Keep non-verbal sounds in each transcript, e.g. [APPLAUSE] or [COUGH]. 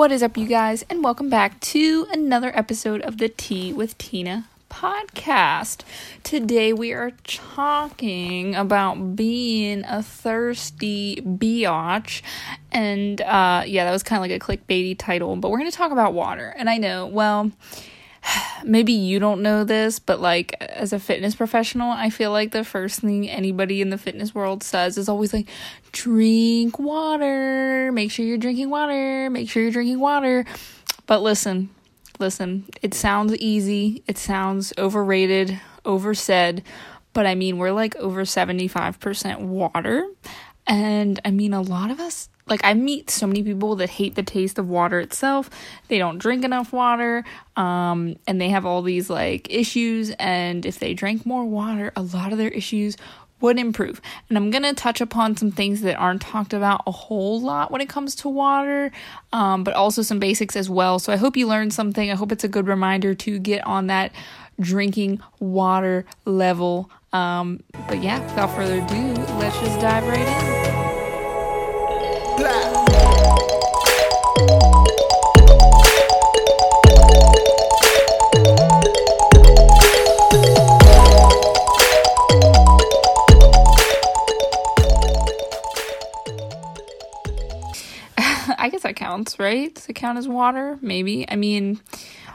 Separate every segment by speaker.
Speaker 1: What is up, you guys, and welcome back to another episode of the Tea with Tina podcast. Today we are talking about being a thirsty biatch, and uh, yeah, that was kind of like a clickbaity title, but we're going to talk about water. And I know, well, [SIGHS] maybe you don't know this, but like as a fitness professional, I feel like the first thing anybody in the fitness world says is always like, drink water, make sure you're drinking water, make sure you're drinking water. But listen, listen, it sounds easy, it sounds overrated, oversaid, but I mean, we're like over 75% water. And I mean, a lot of us like I meet so many people that hate the taste of water itself. They don't drink enough water, um, and they have all these like issues. And if they drank more water, a lot of their issues would improve. And I'm gonna touch upon some things that aren't talked about a whole lot when it comes to water, um, but also some basics as well. So I hope you learned something. I hope it's a good reminder to get on that drinking water level. Um, but yeah, without further ado, let's just dive right in. Right? It count as water? Maybe. I mean,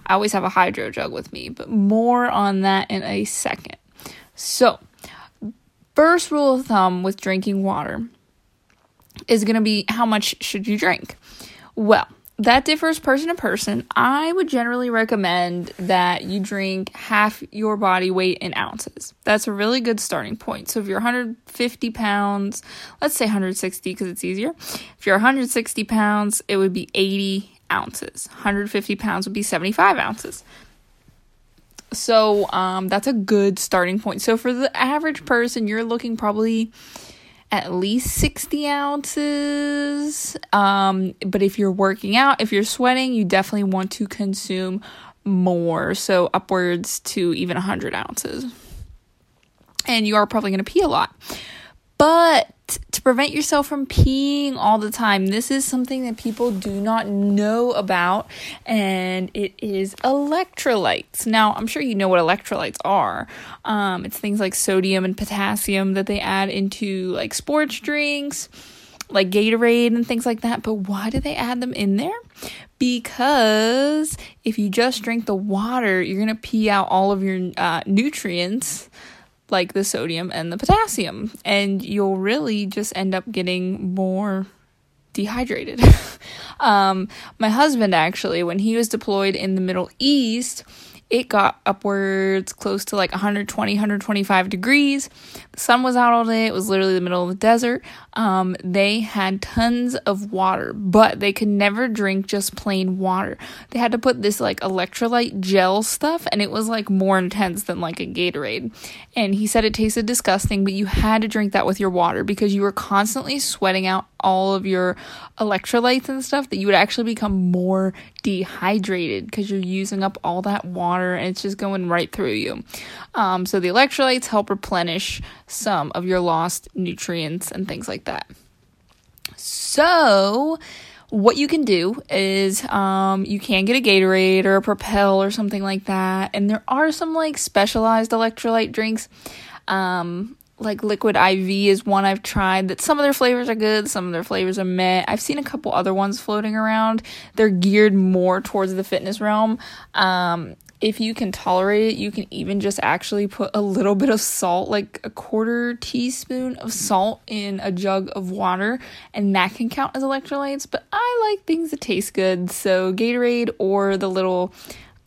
Speaker 1: I always have a hydro jug with me, but more on that in a second. So, first rule of thumb with drinking water is going to be how much should you drink? Well, that differs person to person. I would generally recommend that you drink half your body weight in ounces. That's a really good starting point. So if you're 150 pounds, let's say 160 because it's easier. If you're 160 pounds, it would be 80 ounces. 150 pounds would be 75 ounces. So um, that's a good starting point. So for the average person, you're looking probably at least 60 ounces. Um, but if you're working out, if you're sweating, you definitely want to consume more. So upwards to even 100 ounces. And you are probably going to pee a lot. But prevent yourself from peeing all the time, this is something that people do not know about, and it is electrolytes. Now, I'm sure you know what electrolytes are. Um, it's things like sodium and potassium that they add into like sports drinks, like Gatorade and things like that. But why do they add them in there? Because if you just drink the water, you're gonna pee out all of your uh, nutrients like the sodium and the potassium, and you'll really just end up getting more dehydrated. [LAUGHS] um, my husband, actually, when he was deployed in the Middle East, it got upwards close to like 120 125 degrees. The sun was out all day. It was literally the middle of the desert. Um, they had tons of water but they could never drink just plain water. They had to put this like electrolyte gel stuff and it was like more intense than like a gatorade. And he said it tasted disgusting but you had to drink that with your water because you were constantly sweating out all of your electrolytes and stuff that you would actually become more dehydrated because you're using up all that water and it's just going right through you. Um, so the electrolytes help replenish some of your lost nutrients and things like that. So, what you can do is um, you can get a Gatorade or a Propel or something like that, and there are some like specialized electrolyte drinks. Um, like liquid IV is one I've tried that some of their flavors are good, some of their flavors are meh. I've seen a couple other ones floating around. They're geared more towards the fitness realm. Um, if you can tolerate it, you can even just actually put a little bit of salt, like a quarter teaspoon of salt in a jug of water, and that can count as electrolytes. But I like things that taste good, so Gatorade or the little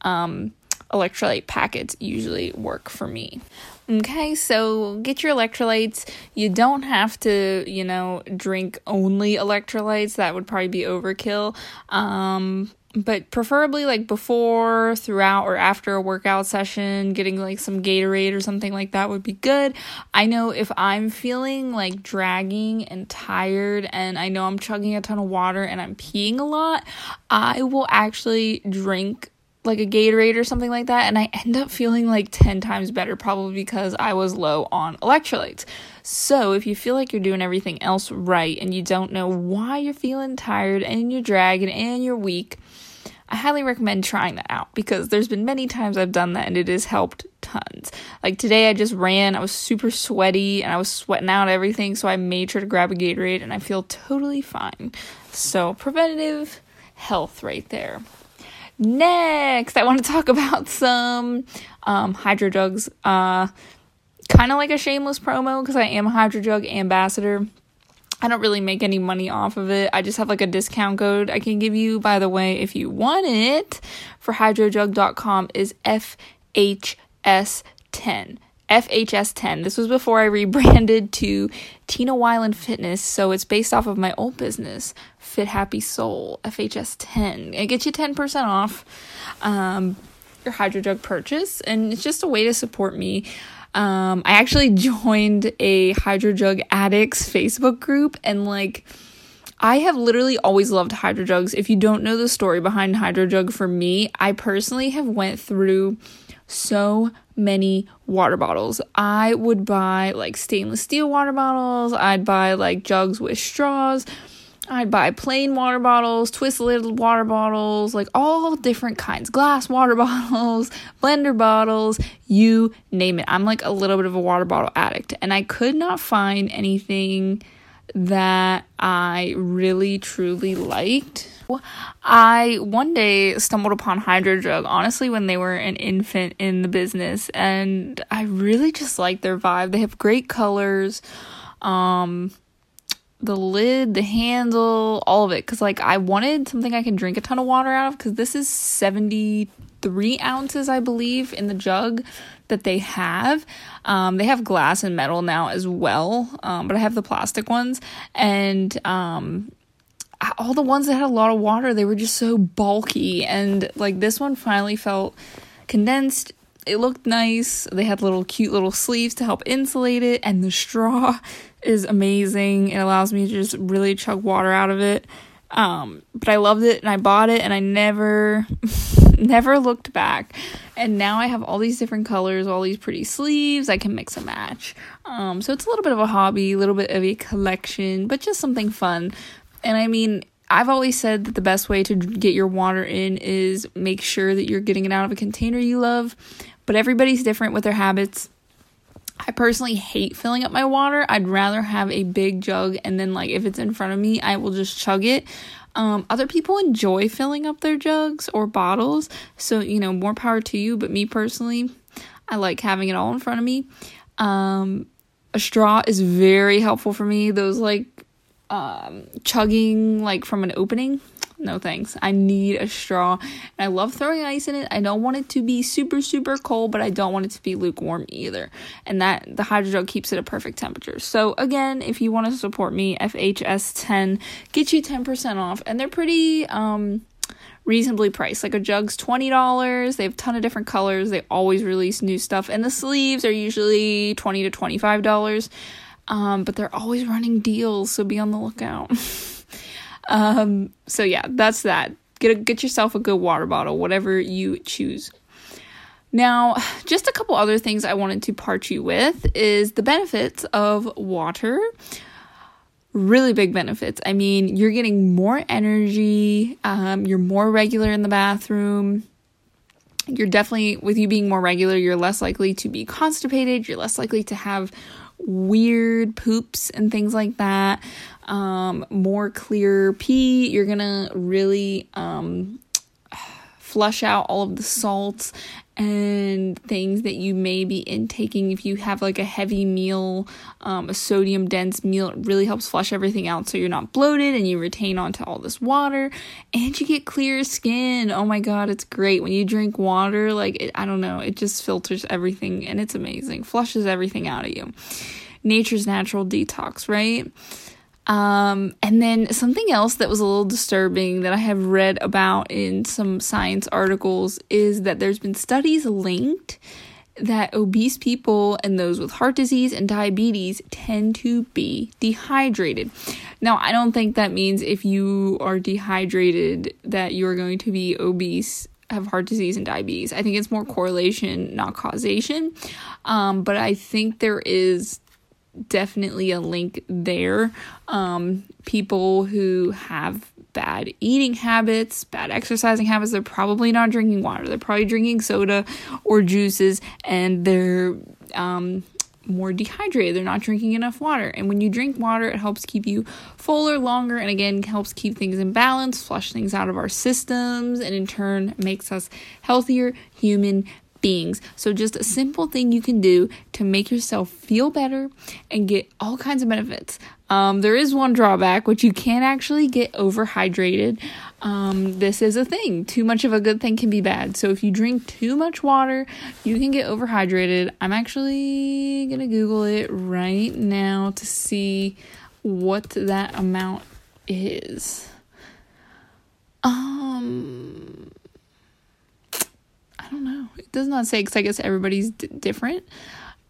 Speaker 1: um, electrolyte packets usually work for me. Okay, so get your electrolytes. You don't have to, you know, drink only electrolytes. That would probably be overkill. Um, but preferably like before, throughout, or after a workout session, getting like some Gatorade or something like that would be good. I know if I'm feeling like dragging and tired, and I know I'm chugging a ton of water and I'm peeing a lot, I will actually drink like a Gatorade or something like that, and I end up feeling like 10 times better, probably because I was low on electrolytes. So, if you feel like you're doing everything else right and you don't know why you're feeling tired and you're dragging and you're weak, I highly recommend trying that out because there's been many times I've done that and it has helped tons. Like today, I just ran, I was super sweaty and I was sweating out everything, so I made sure to grab a Gatorade and I feel totally fine. So, preventative health right there. Next, I want to talk [LAUGHS] about some um, Hydro Jugs. Uh, kind of like a shameless promo because I am a Hydro Jug ambassador. I don't really make any money off of it. I just have like a discount code I can give you. By the way, if you want it for hydrojug.com is FHS10. FHS10. This was before I rebranded to Tina Wyland Fitness, so it's based off of my old business, Fit Happy Soul, FHS10. It gets you 10% off um, your Hydrojug purchase, and it's just a way to support me. Um, I actually [LAUGHS] joined a Hydrojug Addicts Facebook group, and like, I have literally always loved Hydrojugs. If you don't know the story behind Hydrojug for me, I personally have went through so many water bottles. I would buy like stainless steel water bottles, I'd buy like jugs with straws. I'd buy plain water bottles, twist lid water bottles, like all different kinds, glass water [LAUGHS] bottles, blender bottles, you name it. I'm like a little bit of a water bottle addict, and I could not find anything that I really truly liked I one day stumbled upon Hydrojug, honestly, when they were an infant in the business, and I really just like their vibe. They have great colors. Um, the lid, the handle, all of it. Cause like I wanted something I can drink a ton of water out of. Cause this is 73 ounces, I believe, in the jug that they have. Um, they have glass and metal now as well. Um, but I have the plastic ones. And, um, all the ones that had a lot of water, they were just so bulky. And like this one finally felt condensed. It looked nice. They had little cute little sleeves to help insulate it. And the straw [LAUGHS] is amazing. It allows me to just really chug water out of it. Um, but I loved it and I bought it and I never, [LAUGHS] never looked back. And now I have all these different colors, all these pretty sleeves. I can mix and match. Um, so it's a little bit of a hobby, a little bit of a collection, but just something fun and I mean, I've always said that the best way to get your water in is make sure that you're getting it out of a container you love, but everybody's different with their habits. I personally hate filling up my water. I'd rather have a big jug and then like if it's in front of me, I will just chug it. Um, other people enjoy filling up their jugs or bottles, so you know, more power to you, but me personally, I like having it all in front of me. Um, a straw is very helpful for me. Those like um, chugging like from an opening. No thanks. I need a straw. And I love throwing ice in it. I don't want it to be super, super cold, but I don't want it to be lukewarm either. And that the hydro jug keeps it a perfect temperature. So again, if you want to support me, FHS10 get you 10% off. And they're pretty um reasonably priced. Like a jug's $20. They have a ton of different colors. They always release new stuff. And the sleeves are usually 20 to $25. Um, but they're always running deals, so be on the lookout. [LAUGHS] um, so yeah, that's that. Get a, get yourself a good water bottle, whatever you choose. Now, just a couple other things I wanted to part you with is the benefits of water. Really big benefits. I mean, you're getting more energy, um, you're more regular in the bathroom. You're definitely, with you being more regular, you're less likely to be constipated, you're less likely to have weird poops and things like that. Um, more clear pee. You're gonna really um, [SIGHS] flush out all of the salts and things that you may be intaking. If you have like a heavy meal um, a sodium dense meal it really helps flush everything out so you're not bloated and you retain onto all this water and you get clear skin. Oh my god it's great. When you drink water like it, i don't know it just filters everything and it's amazing. Flushes everything out of you. Nature's natural detox right um, and then something else that was a little disturbing that I have read about in some science articles is that there's been studies linked that obese people and those with heart disease and diabetes tend to be dehydrated. Now, I don't think that means if you are dehydrated that you're going to be obese. have heart disease and diabetes. I think it's more correlation, not causation. Um, but I think there is definitely a link there. Um, people who have bad eating habits, bad exercising habits, they're probably not drinking water. They're probably drinking soda or juices, and they're um, more dehydrated. They're not drinking enough water. And when you drink water, it helps keep you fuller longer and again helps keep things in balance, flush things out of our systems, and in turn makes us healthier human beings. So, just a simple thing you can do to make yourself feel better and get all kinds of benefits. Um, there is one drawback, which you can actually get overhydrated. Um, this is a thing. Too much of a good thing can be bad. So, if you drink too much water, you can get overhydrated. I'm actually going to Google it right now to see what that amount is. Um, I don't know. It does not say because I guess everybody's d- different.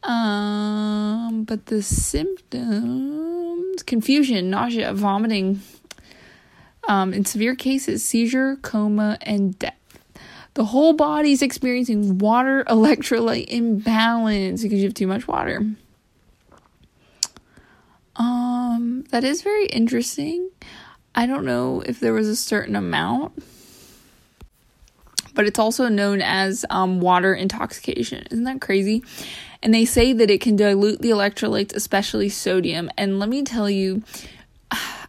Speaker 1: Um, but the symptoms confusion, nausea, vomiting, um, in severe cases, seizure, coma, and death. The whole body is experiencing water [LAUGHS] electrolyte imbalance because you have too much water. Um, that is very interesting. I don't know if there was a certain amount but it's also known as um, water intoxication. Isn't that crazy? And they say that it can dilute the electrolytes, especially sodium. And let me tell you,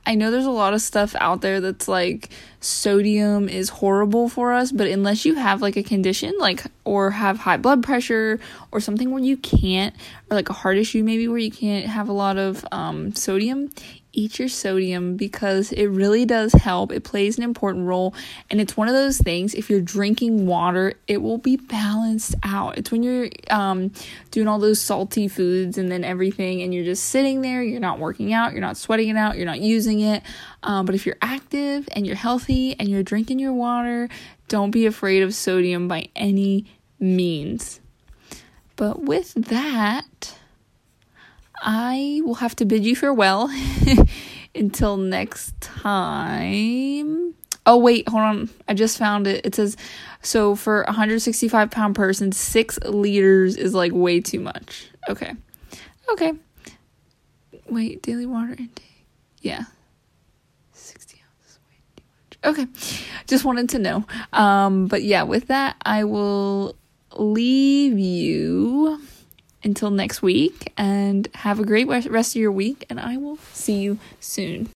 Speaker 1: I know there's a lot of stuff out there that's like sodium is horrible for us, but unless you have like a condition like or have high blood pressure or something where you can't or like a heart issue maybe where you can't have a lot of um, sodium, eat your sodium because it really does help. It plays an important role. And it's one of those things, if you're drinking water, it will be balanced out. It's when you're um, doing all those salty foods and then everything, and you're just sitting there, you're not working out, you're not sweating it out, you're not using it. Um, but if you're active and you're healthy and you're drinking your water, don't be afraid of sodium by any means. But with that, I will have to bid you farewell [LAUGHS] until next time. Oh, wait, hold on. I just found it. It says so for a 165 pound person, six liters is like way too much. Okay. Okay. Wait, daily water intake. Yeah. 60 ounces, way too much. Okay. Just wanted to know. Um, but yeah, with that, I will leave you until next week and have a great rest of your week and I will see you soon.